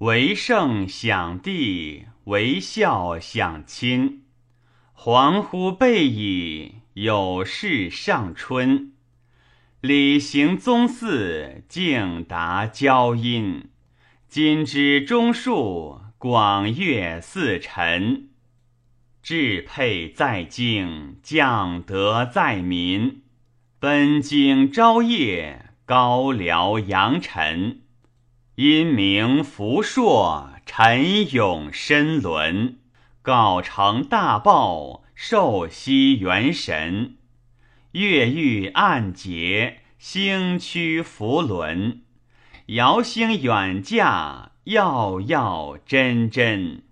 为圣享帝，为孝享亲。皇乎备矣，有事上春。礼行宗祀，敬达交音。今之中庶，广乐四臣。至佩在京，降德在民。奔京朝夜，高辽扬尘。阴明福硕，陈勇深伦。告成大报，受息元神。月欲暗节，星驱浮轮。遥星远驾，耀耀真真。